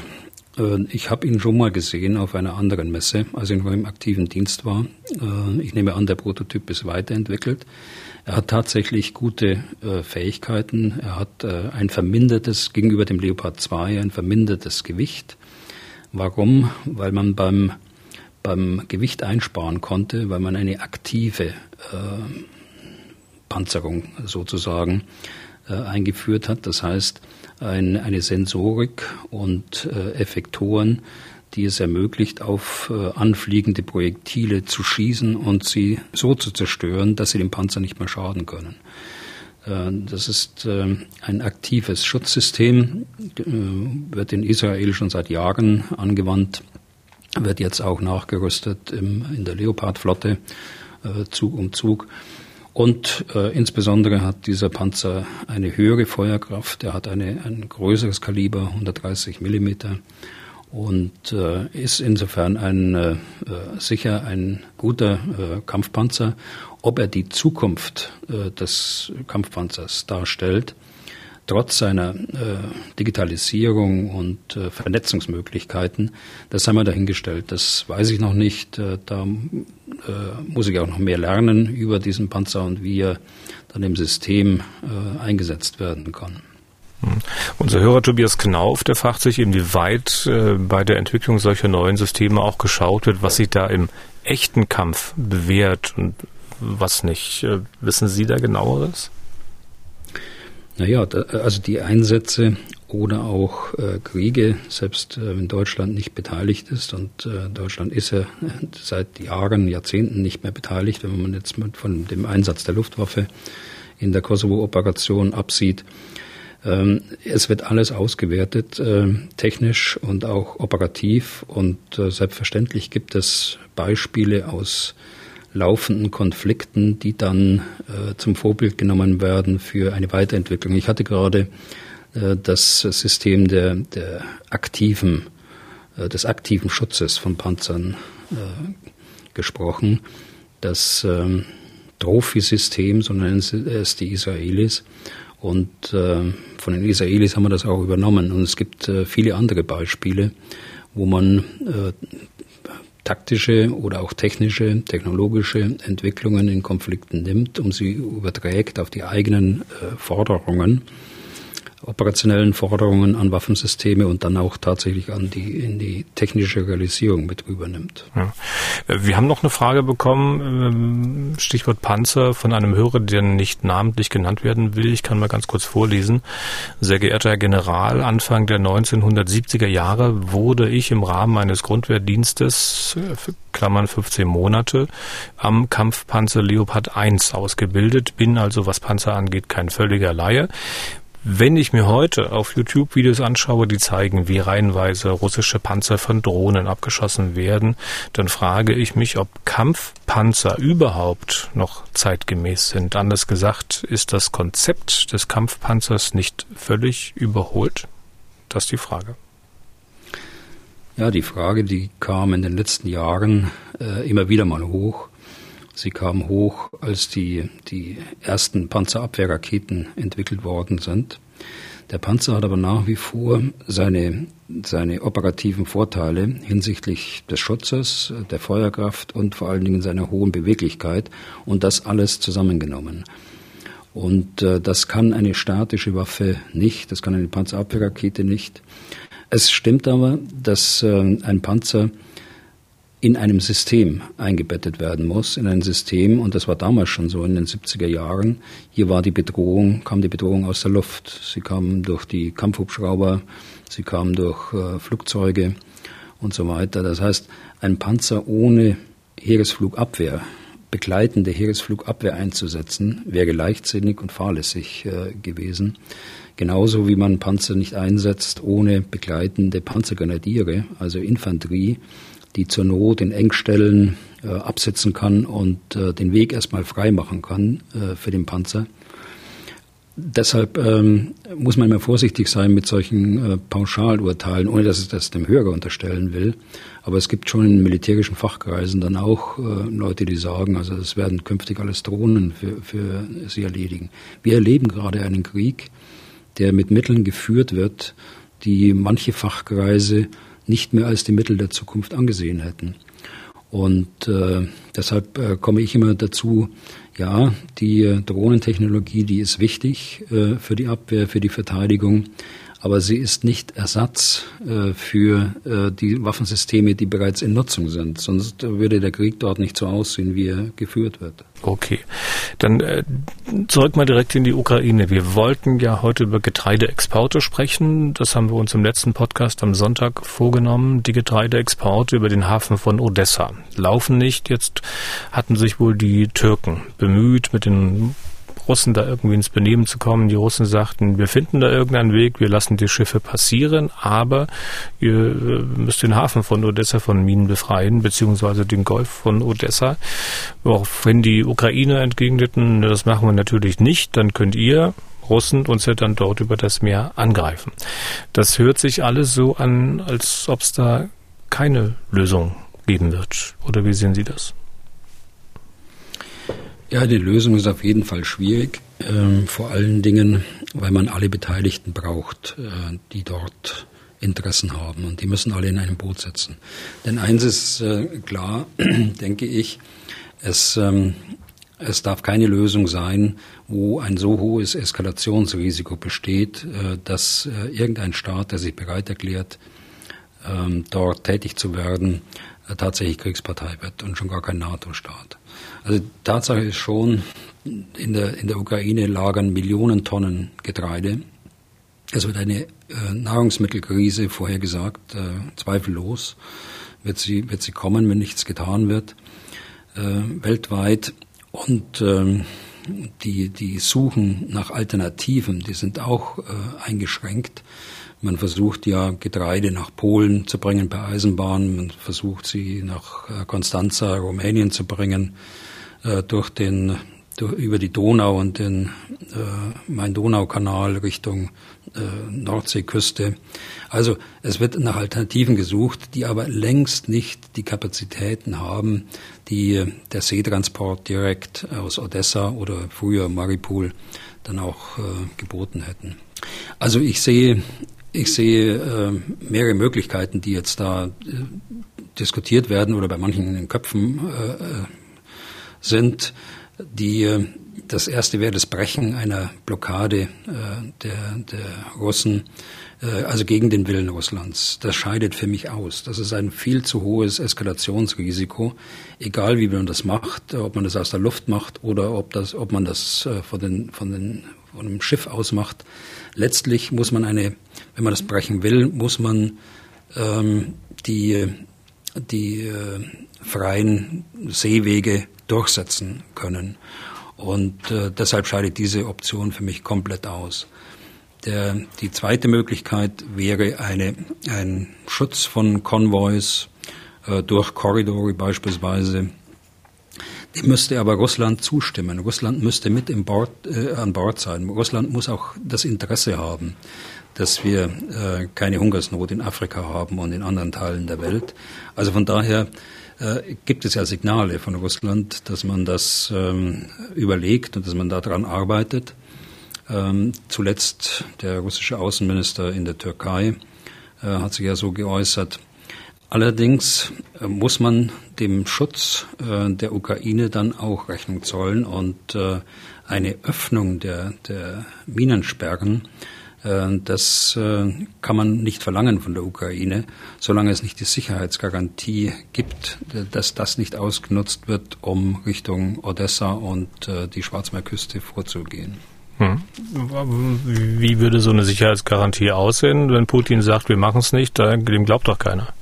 Äh, ich habe ihn schon mal gesehen auf einer anderen Messe, als ich noch im aktiven Dienst war. Äh, ich nehme an, der Prototyp ist weiterentwickelt. Er hat tatsächlich gute äh, Fähigkeiten. Er hat ein vermindertes, gegenüber dem Leopard 2, ein vermindertes Gewicht. Warum? Weil man beim, beim Gewicht einsparen konnte, weil man eine aktive Panzerung sozusagen eingeführt hat. Das heißt, ein, eine Sensorik und äh, Effektoren, die es ermöglicht, auf äh, anfliegende Projektile zu schießen und sie so zu zerstören, dass sie dem Panzer nicht mehr schaden können. Äh, das ist äh, ein aktives Schutzsystem, äh, wird in Israel schon seit Jahren angewandt, wird jetzt auch nachgerüstet in der Leopardflotte Zug um Zug. Und äh, insbesondere hat dieser Panzer eine höhere Feuerkraft, er hat eine, ein größeres Kaliber, 130 Millimeter und äh, ist insofern ein, äh, sicher ein guter äh, Kampfpanzer. Ob er die Zukunft äh, des Kampfpanzers darstellt, trotz seiner äh, Digitalisierung und äh, Vernetzungsmöglichkeiten, das sei mal dahingestellt. Das weiß ich noch nicht. Äh, da äh, muss ich auch noch mehr lernen über diesen Panzer und wie er dann im System äh, eingesetzt werden kann. Hm. Unser Hörer Tobias Knauf, der fragt sich, inwieweit äh, bei der Entwicklung solcher neuen Systeme auch geschaut wird, was sich da im echten Kampf bewährt und was nicht. Wissen Sie da genaueres? Naja, da, also die Einsätze oder auch äh, Kriege, selbst äh, wenn Deutschland nicht beteiligt ist, und äh, Deutschland ist ja seit Jahren, Jahrzehnten nicht mehr beteiligt, wenn man jetzt mit von dem Einsatz der Luftwaffe in der Kosovo-Operation absieht. Ähm, es wird alles ausgewertet, äh, technisch und auch operativ, und äh, selbstverständlich gibt es Beispiele aus laufenden Konflikten, die dann äh, zum Vorbild genommen werden für eine Weiterentwicklung. Ich hatte gerade äh, das System der, der aktiven, äh, des aktiven Schutzes von Panzern äh, gesprochen. Das ähm, Trophy-System, so nennen es die Israelis. Und äh, von den Israelis haben wir das auch übernommen. Und es gibt äh, viele andere Beispiele, wo man taktische oder auch technische, technologische Entwicklungen in Konflikten nimmt, um sie überträgt auf die eigenen äh, Forderungen operationellen Forderungen an Waffensysteme und dann auch tatsächlich an die, in die technische Realisierung mit übernimmt. Ja. Wir haben noch eine Frage bekommen, ähm, Stichwort Panzer, von einem Hörer, der nicht namentlich genannt werden will. Ich kann mal ganz kurz vorlesen. Sehr geehrter Herr General, Anfang der 1970er Jahre wurde ich im Rahmen meines Grundwehrdienstes, äh, Klammern 15 Monate, am Kampfpanzer Leopard 1 ausgebildet, bin also, was Panzer angeht, kein völliger Laie. Wenn ich mir heute auf YouTube Videos anschaue, die zeigen, wie reihenweise russische Panzer von Drohnen abgeschossen werden, dann frage ich mich, ob Kampfpanzer überhaupt noch zeitgemäß sind. Anders gesagt, ist das Konzept des Kampfpanzers nicht völlig überholt? Das ist die Frage. Ja, die Frage, die kam in den letzten Jahren äh, immer wieder mal hoch. Sie kam hoch, als die, die ersten Panzerabwehrraketen entwickelt worden sind. Der Panzer hat aber nach wie vor seine, seine operativen Vorteile hinsichtlich des Schutzes, der Feuerkraft und vor allen Dingen seiner hohen Beweglichkeit und das alles zusammengenommen. Und äh, das kann eine statische Waffe nicht, das kann eine Panzerabwehrrakete nicht. Es stimmt aber, dass äh, ein Panzer in einem System eingebettet werden muss, in ein System, und das war damals schon so in den 70er Jahren. Hier war die Bedrohung, kam die Bedrohung aus der Luft. Sie kam durch die Kampfhubschrauber, sie kam durch äh, Flugzeuge und so weiter. Das heißt, ein Panzer ohne Heeresflugabwehr, begleitende Heeresflugabwehr einzusetzen, wäre leichtsinnig und fahrlässig äh, gewesen. Genauso wie man Panzer nicht einsetzt ohne begleitende Panzergrenadiere, also Infanterie, die zur Not in Engstellen äh, absetzen kann und äh, den Weg erstmal frei machen kann äh, für den Panzer. Deshalb ähm, muss man immer vorsichtig sein mit solchen äh, Pauschalurteilen, ohne dass ich das dem Hörer unterstellen will. Aber es gibt schon in militärischen Fachkreisen dann auch äh, Leute, die sagen, also es werden künftig alles Drohnen für, für sie erledigen. Wir erleben gerade einen Krieg, der mit Mitteln geführt wird, die manche Fachkreise nicht mehr als die Mittel der Zukunft angesehen hätten. Und äh, deshalb äh, komme ich immer dazu, ja, die äh, Drohnentechnologie, die ist wichtig äh, für die Abwehr, für die Verteidigung aber sie ist nicht Ersatz äh, für äh, die Waffensysteme, die bereits in Nutzung sind. Sonst würde der Krieg dort nicht so aussehen, wie er geführt wird. Okay, dann äh, zurück mal direkt in die Ukraine. Wir wollten ja heute über Getreideexporte sprechen. Das haben wir uns im letzten Podcast am Sonntag vorgenommen. Die Getreideexporte über den Hafen von Odessa laufen nicht. Jetzt hatten sich wohl die Türken bemüht, mit den Russen da irgendwie ins Benehmen zu kommen. Die Russen sagten, wir finden da irgendeinen Weg, wir lassen die Schiffe passieren, aber ihr äh, müsst den Hafen von Odessa von Minen befreien, beziehungsweise den Golf von Odessa. Auch wenn die Ukraine entgegneten, das machen wir natürlich nicht, dann könnt ihr Russen uns ja dann dort über das Meer angreifen. Das hört sich alles so an, als ob es da keine Lösung geben wird. Oder wie sehen Sie das? Ja, die Lösung ist auf jeden Fall schwierig. Ähm, vor allen Dingen weil man alle Beteiligten braucht, äh, die dort Interessen haben und die müssen alle in einem Boot sitzen. Denn eins ist äh, klar, denke ich, es, ähm, es darf keine Lösung sein, wo ein so hohes Eskalationsrisiko besteht, äh, dass äh, irgendein Staat, der sich bereit erklärt, ähm, dort tätig zu werden, äh, tatsächlich Kriegspartei wird und schon gar kein NATO-Staat. Also Tatsache ist schon, in der, in der Ukraine lagern Millionen Tonnen Getreide. Es wird eine äh, Nahrungsmittelkrise vorhergesagt, äh, zweifellos wird sie, wird sie kommen, wenn nichts getan wird, äh, weltweit. Und ähm, die, die Suchen nach Alternativen, die sind auch äh, eingeschränkt. Man versucht ja Getreide nach Polen zu bringen per Eisenbahn, man versucht sie nach äh, Constanza, Rumänien zu bringen äh, durch den durch, über die Donau und den äh, Main-Donau-Kanal Richtung äh, Nordseeküste. Also es wird nach Alternativen gesucht, die aber längst nicht die Kapazitäten haben, die der Seetransport direkt aus Odessa oder früher Maripol dann auch äh, geboten hätten. Also ich sehe, ich sehe äh, mehrere Möglichkeiten, die jetzt da äh, diskutiert werden oder bei manchen in den Köpfen äh, äh sind. Die, äh, das erste wäre das Brechen einer Blockade äh, der, der Russen, äh, also gegen den Willen Russlands. Das scheidet für mich aus. Das ist ein viel zu hohes Eskalationsrisiko, egal wie man das macht, ob man das aus der Luft macht oder ob, das, ob man das äh, von, den, von, den, von einem Schiff aus macht. Letztlich muss man eine, wenn man das brechen will, muss man ähm, die, die äh, freien Seewege durchsetzen können. Und äh, deshalb scheidet diese Option für mich komplett aus. Der, die zweite Möglichkeit wäre eine, ein Schutz von Konvois äh, durch Korridore beispielsweise. Dem müsste aber Russland zustimmen. Russland müsste mit im Bord, äh, an Bord sein. Russland muss auch das Interesse haben, dass wir äh, keine Hungersnot in Afrika haben und in anderen Teilen der Welt. Also von daher äh, gibt es ja Signale von Russland, dass man das ähm, überlegt und dass man daran arbeitet. Ähm, zuletzt der russische Außenminister in der Türkei äh, hat sich ja so geäußert. Allerdings äh, muss man dem Schutz äh, der Ukraine dann auch Rechnung zollen und äh, eine Öffnung der, der Minensperren das äh, kann man nicht verlangen von der Ukraine, solange es nicht die Sicherheitsgarantie gibt, dass das nicht ausgenutzt wird, um Richtung Odessa und äh, die Schwarzmeerküste vorzugehen. Hm. Wie würde so eine Sicherheitsgarantie aussehen, wenn Putin sagt, wir machen es nicht? Dem glaubt doch keiner.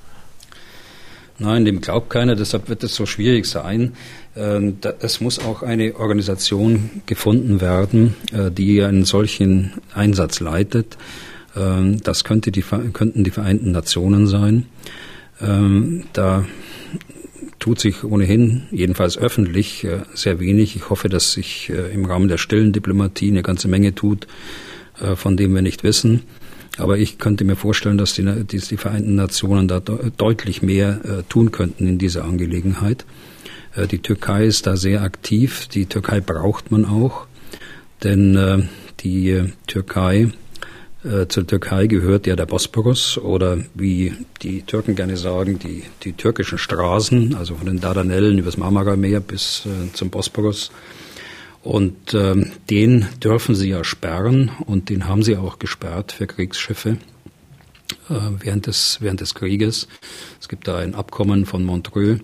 Nein, dem glaubt keiner, deshalb wird es so schwierig sein. Ähm, es muss auch eine Organisation gefunden werden, äh, die einen solchen Einsatz leitet. Ähm, das könnte die, könnten die Vereinten Nationen sein. Ähm, da tut sich ohnehin, jedenfalls öffentlich, äh, sehr wenig. Ich hoffe, dass sich äh, im Rahmen der stillen Diplomatie eine ganze Menge tut, von dem wir nicht wissen. Aber ich könnte mir vorstellen, dass die, die Vereinten Nationen da deutlich mehr tun könnten in dieser Angelegenheit. Äh, die Türkei ist da sehr aktiv. Die Türkei braucht man auch, denn äh, die Türkei äh, zur Türkei gehört ja der Bosporus oder wie die Türken gerne sagen, die, die türkischen Straßen, also von den Dardanellen übers Marmara-Meer bis äh, zum Bosporus und ähm, den dürfen sie ja sperren und den haben sie auch gesperrt für Kriegsschiffe äh, während, des, während des Krieges. Es gibt da ein Abkommen von Montreux,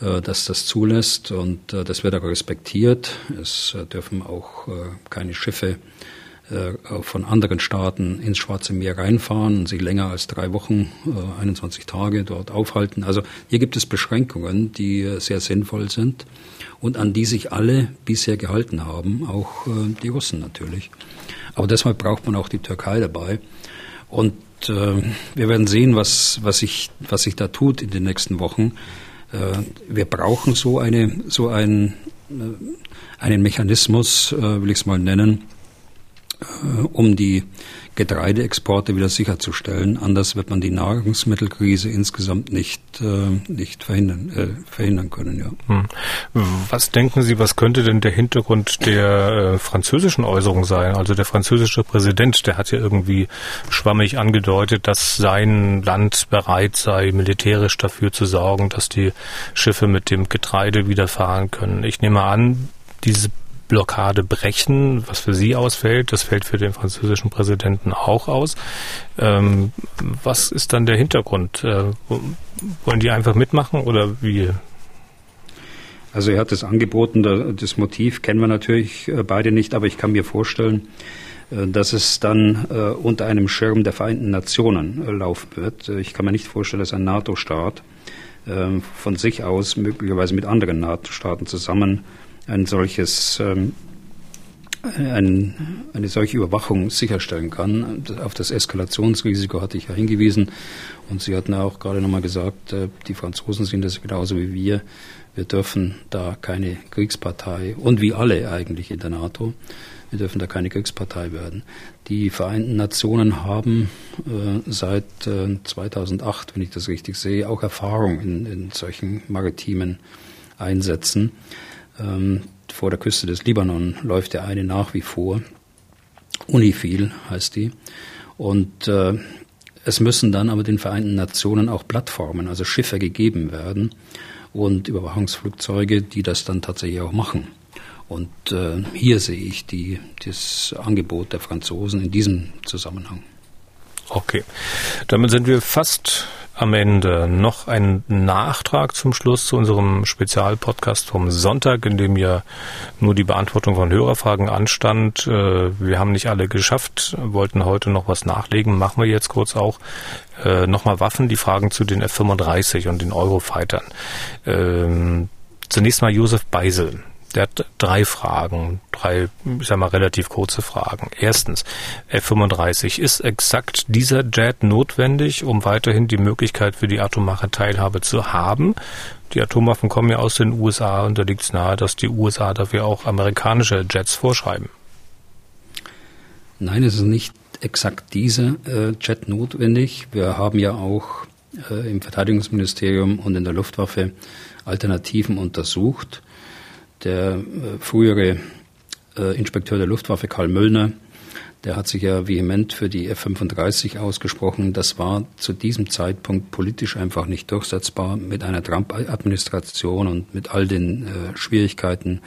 äh, das das zulässt und äh, das wird auch respektiert. Es äh, dürfen auch keine Schiffe von anderen Staaten ins Schwarze Meer reinfahren und sich länger als drei Wochen, 21 Tage dort aufhalten. Also hier gibt es Beschränkungen, die sehr sinnvoll sind und an die sich alle bisher gehalten haben, auch die Russen natürlich. Aber deshalb braucht man auch die Türkei dabei. Und wir werden sehen, was, was, sich, was sich da tut in den nächsten Wochen. Äh, wir brauchen so, eine, so einen, äh, einen Mechanismus, äh, will ich es mal nennen, um die Getreideexporte wieder sicherzustellen. Anders wird man die Nahrungsmittelkrise insgesamt nicht, äh, nicht verhindern, äh, verhindern können. Ja. Hm. Was denken Sie, was könnte denn der Hintergrund der äh, französischen Äußerung sein? Also der französische Präsident, der hat ja irgendwie schwammig angedeutet, dass sein Land bereit sei, militärisch dafür zu sorgen, dass die Schiffe mit dem Getreide wieder fahren können. Ich nehme an, diese Blockade brechen, was für Sie ausfällt, das fällt für den französischen Präsidenten auch aus. Ähm, was ist dann der Hintergrund? Äh, wollen die einfach mitmachen oder wie? Also er hat es angeboten, das Motiv kennen wir natürlich äh, beide nicht, aber ich kann mir vorstellen, äh, dass es dann äh, unter einem Schirm der Vereinten Nationen laufen wird. Ich kann mir nicht vorstellen, dass ein NATO-Staat von sich aus möglicherweise mit anderen NATO-Staaten zusammen ein solches ähm, ein, eine solche Überwachung sicherstellen kann. Auf das Eskalationsrisiko hatte ich ja hingewiesen. Und Sie hatten auch gerade nochmal gesagt, äh, die Franzosen sind das genauso wie wir. Wir dürfen da keine Kriegspartei und wie alle eigentlich in der NATO, wir dürfen da keine Kriegspartei werden. Die Vereinten Nationen haben äh, seit äh, 2008, wenn ich das richtig sehe, auch Erfahrung in, in solchen maritimen Einsätzen. Ähm, vor der Küste des Libanon läuft der eine nach wie vor. Unifil heißt die. Und äh, es müssen dann aber den Vereinten Nationen auch Plattformen, also Schiffe gegeben werden und Überwachungsflugzeuge, die das dann tatsächlich auch machen. Und äh, hier sehe ich die, das Angebot der Franzosen in diesem Zusammenhang. Okay, damit sind wir fast am Ende noch ein Nachtrag zum Schluss zu unserem Spezialpodcast vom Sonntag, in dem ja nur die Beantwortung von Hörerfragen anstand. Äh, wir haben nicht alle geschafft, wollten heute noch was nachlegen, machen wir jetzt kurz auch. Äh, nochmal Waffen, die Fragen zu den F-35 und den Eurofightern. Ähm, zunächst mal Josef Beisel. Der hat drei Fragen, drei, ich sag mal, relativ kurze Fragen. Erstens, F-35, ist exakt dieser Jet notwendig, um weiterhin die Möglichkeit für die atomare Teilhabe zu haben? Die Atomwaffen kommen ja aus den USA und da liegt es nahe, dass die USA dafür auch amerikanische Jets vorschreiben. Nein, es ist nicht exakt dieser äh, Jet notwendig. Wir haben ja auch äh, im Verteidigungsministerium und in der Luftwaffe Alternativen untersucht. Der äh, frühere äh, Inspekteur der Luftwaffe, Karl Müllner, der hat sich ja vehement für die F-35 ausgesprochen. Das war zu diesem Zeitpunkt politisch einfach nicht durchsetzbar mit einer Trump-Administration und mit all den äh, Schwierigkeiten,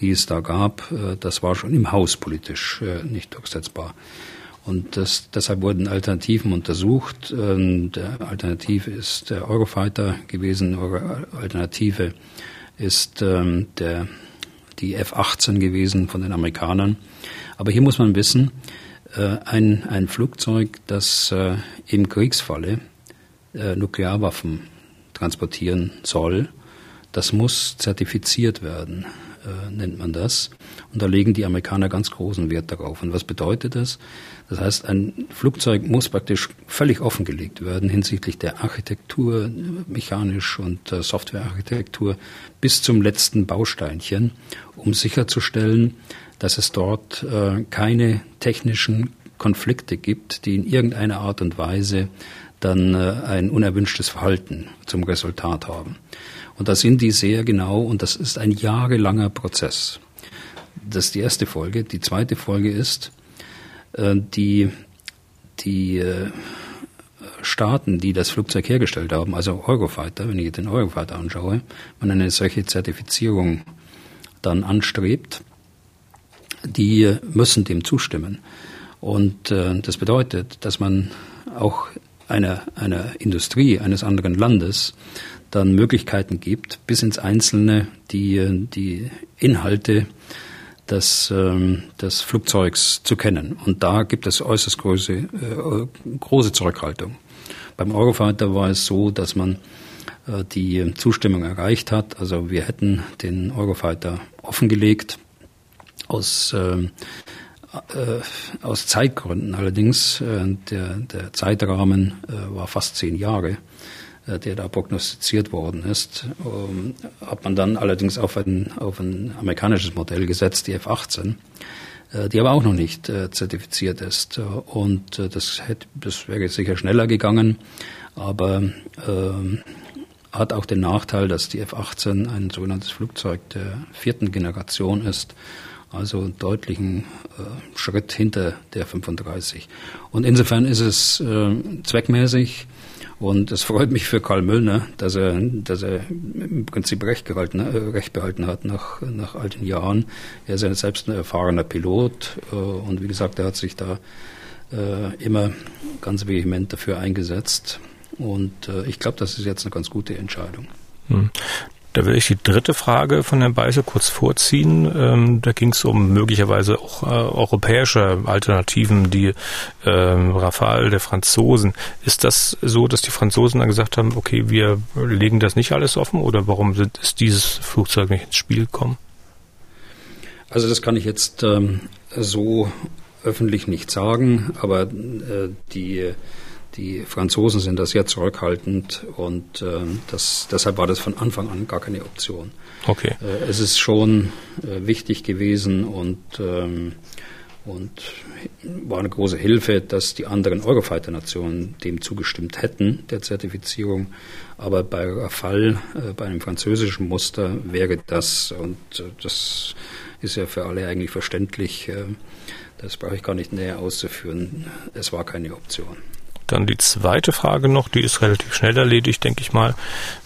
die es da gab. Äh, das war schon im Haus politisch äh, nicht durchsetzbar. Und das, deshalb wurden Alternativen untersucht. Ähm, der Alternative ist der Eurofighter gewesen. Alternative ist ähm, der, die F-18 gewesen von den Amerikanern. Aber hier muss man wissen, äh, ein, ein Flugzeug, das äh, im Kriegsfalle äh, Nuklearwaffen transportieren soll, das muss zertifiziert werden, äh, nennt man das. Und da legen die Amerikaner ganz großen Wert darauf. Und was bedeutet das? Das heißt, ein Flugzeug muss praktisch völlig offengelegt werden hinsichtlich der Architektur, mechanisch und äh, Softwarearchitektur bis zum letzten Bausteinchen, um sicherzustellen, dass es dort äh, keine technischen Konflikte gibt, die in irgendeiner Art und Weise dann ein unerwünschtes Verhalten zum Resultat haben. Und da sind die sehr genau und das ist ein jahrelanger Prozess. Das ist die erste Folge. Die zweite Folge ist, äh, die, die äh, Staaten, die das Flugzeug hergestellt haben, also Eurofighter, wenn ich den Eurofighter anschaue, man eine solche Zertifizierung dann anstrebt, die müssen dem zustimmen. Und äh, das bedeutet, dass man auch einer, einer Industrie eines anderen Landes dann Möglichkeiten gibt, bis ins Einzelne die, die Inhalte des, ähm, des Flugzeugs zu kennen. Und da gibt es äußerst große, äh, große Zurückhaltung. Beim Eurofighter war es so, dass man äh, die Zustimmung erreicht hat. Also wir hätten den Eurofighter offengelegt aus äh, äh, aus Zeitgründen allerdings, äh, der, der Zeitrahmen war fast zehn Jahre, der da prognostiziert worden ist, ähm, hat man dann allerdings auf ein, auf ein amerikanisches Modell gesetzt, die F-18. äh, die aber auch noch nicht äh, zertifiziert ist. Und äh, das, hätte, das wäre sicher schneller gegangen, aber äh, hat auch den Nachteil, dass die F-18 ein sogenanntes Flugzeug der vierten Generation ist, also einen deutlichen äh, Schritt hinter der 35. Und insofern ist es äh, zweckmäßig, und es freut mich für Karl Müllner, dass er, dass er im Prinzip recht, gehalten, äh, recht behalten hat nach, nach all den Jahren. Er ist ja selbst ein erfahrener Pilot äh, und wie gesagt, er hat sich da äh, immer ganz vehement dafür eingesetzt. Und ich glaube, das ist jetzt eine ganz gute Entscheidung. Da will ich die dritte Frage von Herrn Beiße kurz vorziehen. Ähm, da ging es um möglicherweise auch äh, europäische Alternativen, die ähm, Rafale der Franzosen. Ist das so, dass die Franzosen dann gesagt haben, okay, wir legen das nicht alles offen oder warum sind, ist dieses Flugzeug nicht ins Spiel gekommen? Also das kann ich jetzt ähm, so öffentlich nicht sagen, aber äh, die die Franzosen sind da sehr zurückhaltend und äh, das, deshalb war das von Anfang an gar keine Option. Okay. Äh, es ist schon äh, wichtig gewesen und, ähm, und war eine große Hilfe, dass die anderen Eurofighter-Nationen dem zugestimmt hätten, der Zertifizierung. Aber bei Rafale, äh, bei einem französischen Muster, wäre das, und äh, das ist ja für alle eigentlich verständlich, äh, das brauche ich gar nicht näher auszuführen, es war keine Option. Dann die zweite Frage noch, die ist relativ schnell erledigt, denke ich mal.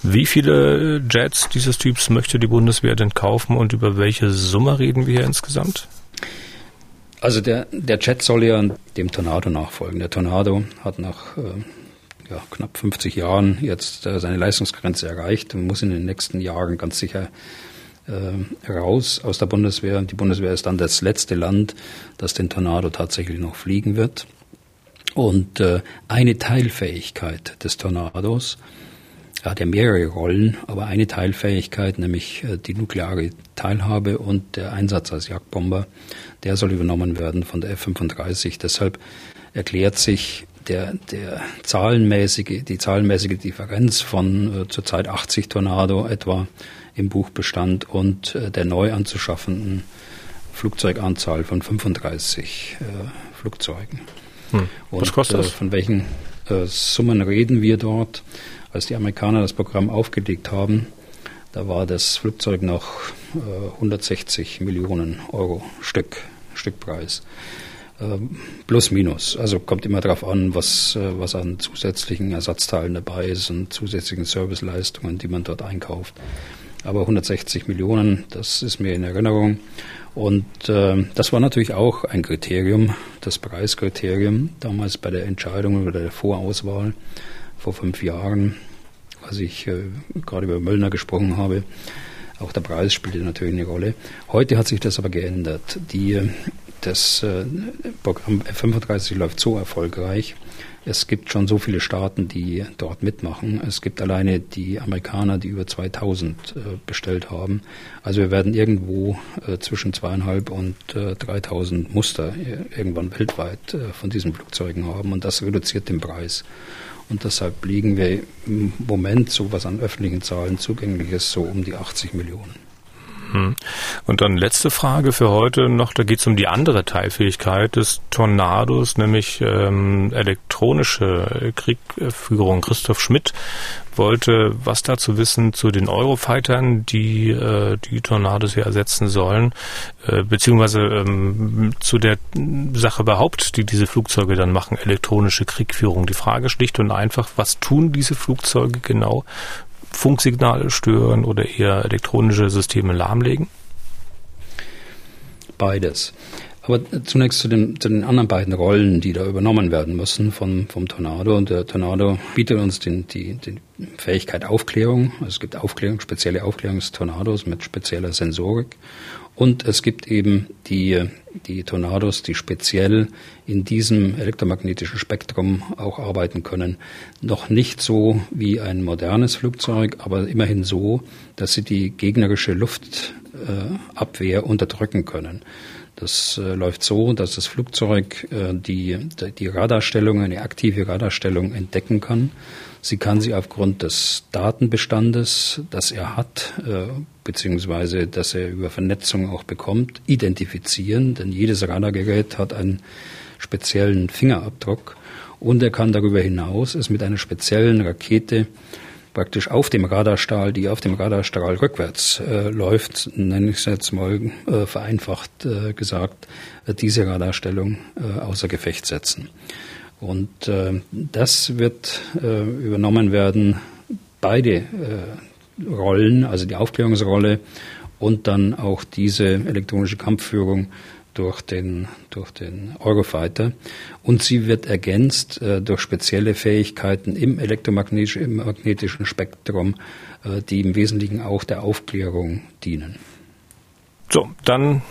Wie viele Jets dieses Typs möchte die Bundeswehr denn kaufen und über welche Summe reden wir hier insgesamt? Also der, der Jet soll ja dem Tornado nachfolgen. Der Tornado hat nach äh, ja, knapp 50 Jahren jetzt äh, seine Leistungsgrenze erreicht und muss in den nächsten Jahren ganz sicher äh, raus aus der Bundeswehr. Die Bundeswehr ist dann das letzte Land, das den Tornado tatsächlich noch fliegen wird. Und äh, eine Teilfähigkeit des Tornados, er hat ja mehrere Rollen, aber eine Teilfähigkeit, nämlich äh, die nukleare Teilhabe und der Einsatz als Jagdbomber, der soll übernommen werden von der F-35. Deshalb erklärt sich der, der zahlenmäßige, die zahlenmäßige Differenz von äh, zurzeit 80 Tornado etwa im Buchbestand und äh, der neu anzuschaffenden Flugzeuganzahl von 35 äh, Flugzeugen. Hm. Was kostet das? Äh, von welchen äh, Summen reden wir dort? Als die Amerikaner das Programm aufgelegt haben, da war das Flugzeug noch äh, 160 Millionen Euro Stück, Stückpreis. Ähm, plus minus. Also kommt immer darauf an, was, äh, was an zusätzlichen Ersatzteilen dabei ist und zusätzlichen Serviceleistungen, die man dort einkauft. Aber 160 Millionen, das ist mir in Erinnerung. Und äh, das war natürlich auch ein Kriterium, das Preiskriterium, damals bei der Entscheidung oder der Vorauswahl vor fünf Jahren, als ich äh, gerade über Möllner gesprochen habe. Auch der Preis spielte natürlich eine Rolle. Heute hat sich das aber geändert. Die, das äh, Programm F35 läuft so erfolgreich, es gibt schon so viele Staaten, die dort mitmachen. Es gibt alleine die Amerikaner, die über 2000 äh, bestellt haben. Also wir werden irgendwo äh, zwischen zweieinhalb und äh, 3000 Muster äh, irgendwann weltweit von diesen Flugzeugen haben und das reduziert den Preis. Und deshalb liegen wir im Moment, so was an öffentlichen Zahlen zugänglich ist, so um die 80 Millionen. Hm. Und dann letzte Frage für heute noch, da geht es um die andere Teilfähigkeit des Tornados, nämlich ähm, elektronische Kriegführung. Christoph Schmidt wollte was dazu wissen zu den Eurofightern, die äh, die Tornados hier ersetzen sollen, äh, beziehungsweise ähm, zu der Sache überhaupt, die diese Flugzeuge dann machen, elektronische Kriegführung. Die Frage schlicht und einfach, was tun diese Flugzeuge genau Funksignale stören oder eher elektronische Systeme lahmlegen? Beides. Aber zunächst zu den, zu den anderen beiden Rollen, die da übernommen werden müssen vom, vom Tornado. Und der Tornado bietet uns den, die, die Fähigkeit Aufklärung. Also es gibt Aufklärung, spezielle Aufklärung des Tornados mit spezieller Sensorik. Und es gibt eben die, die Tornados, die speziell in diesem elektromagnetischen Spektrum auch arbeiten können. Noch nicht so wie ein modernes Flugzeug, aber immerhin so, dass sie die gegnerische Luftabwehr unterdrücken können. Das äh, läuft so, dass das Flugzeug äh, die, die Radarstellung, eine aktive Radarstellung entdecken kann. Sie kann sie aufgrund des Datenbestandes, das er hat, äh, beziehungsweise das er über Vernetzung auch bekommt, identifizieren, denn jedes Radargerät hat einen speziellen Fingerabdruck und er kann darüber hinaus es mit einer speziellen Rakete praktisch auf dem Radarstrahl, die auf dem Radarstrahl rückwärts äh, läuft, nenne ich es jetzt mal äh, vereinfacht äh, gesagt, äh, diese Radarstellung äh, außer Gefecht setzen. Und äh, das wird übernommen werden, beide Rollen, also die Aufklärungsrolle und dann auch diese elektronische Kampfführung durch den, durch den Eurofighter. Und sie wird ergänzt äh, durch spezielle Fähigkeiten im elektromagnetischen im magnetischen Spektrum, äh, die im Wesentlichen auch der Aufklärung dienen. So, dann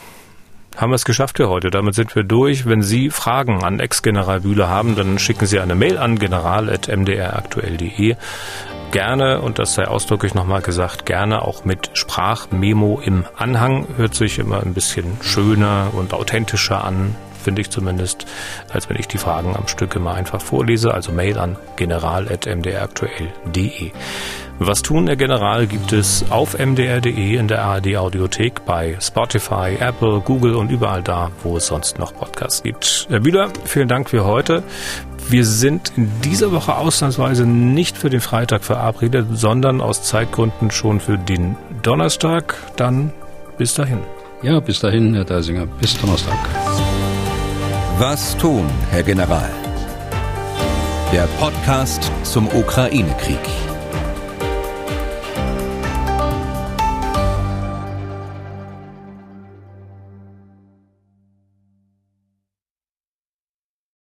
haben wir es geschafft für heute. Damit sind wir durch. Wenn Sie Fragen an Ex-General Bühler haben, dann schicken Sie eine Mail an general.mdraktuell.de gerne, und das sei ausdrücklich nochmal gesagt, gerne auch mit Sprachmemo im Anhang. Hört sich immer ein bisschen schöner und authentischer an, finde ich zumindest, als wenn ich die Fragen am Stück immer einfach vorlese. Also Mail an general.mdraktuell.de. Was tun, Herr General, gibt es auf mdr.de in der ARD Audiothek, bei Spotify, Apple, Google und überall da, wo es sonst noch Podcasts gibt. Herr Bühler, vielen Dank für heute. Wir sind in dieser Woche ausnahmsweise nicht für den Freitag verabredet, sondern aus Zeitgründen schon für den Donnerstag. Dann bis dahin. Ja, bis dahin, Herr Deisinger. Bis Donnerstag. Was tun, Herr General? Der Podcast zum Ukraine-Krieg.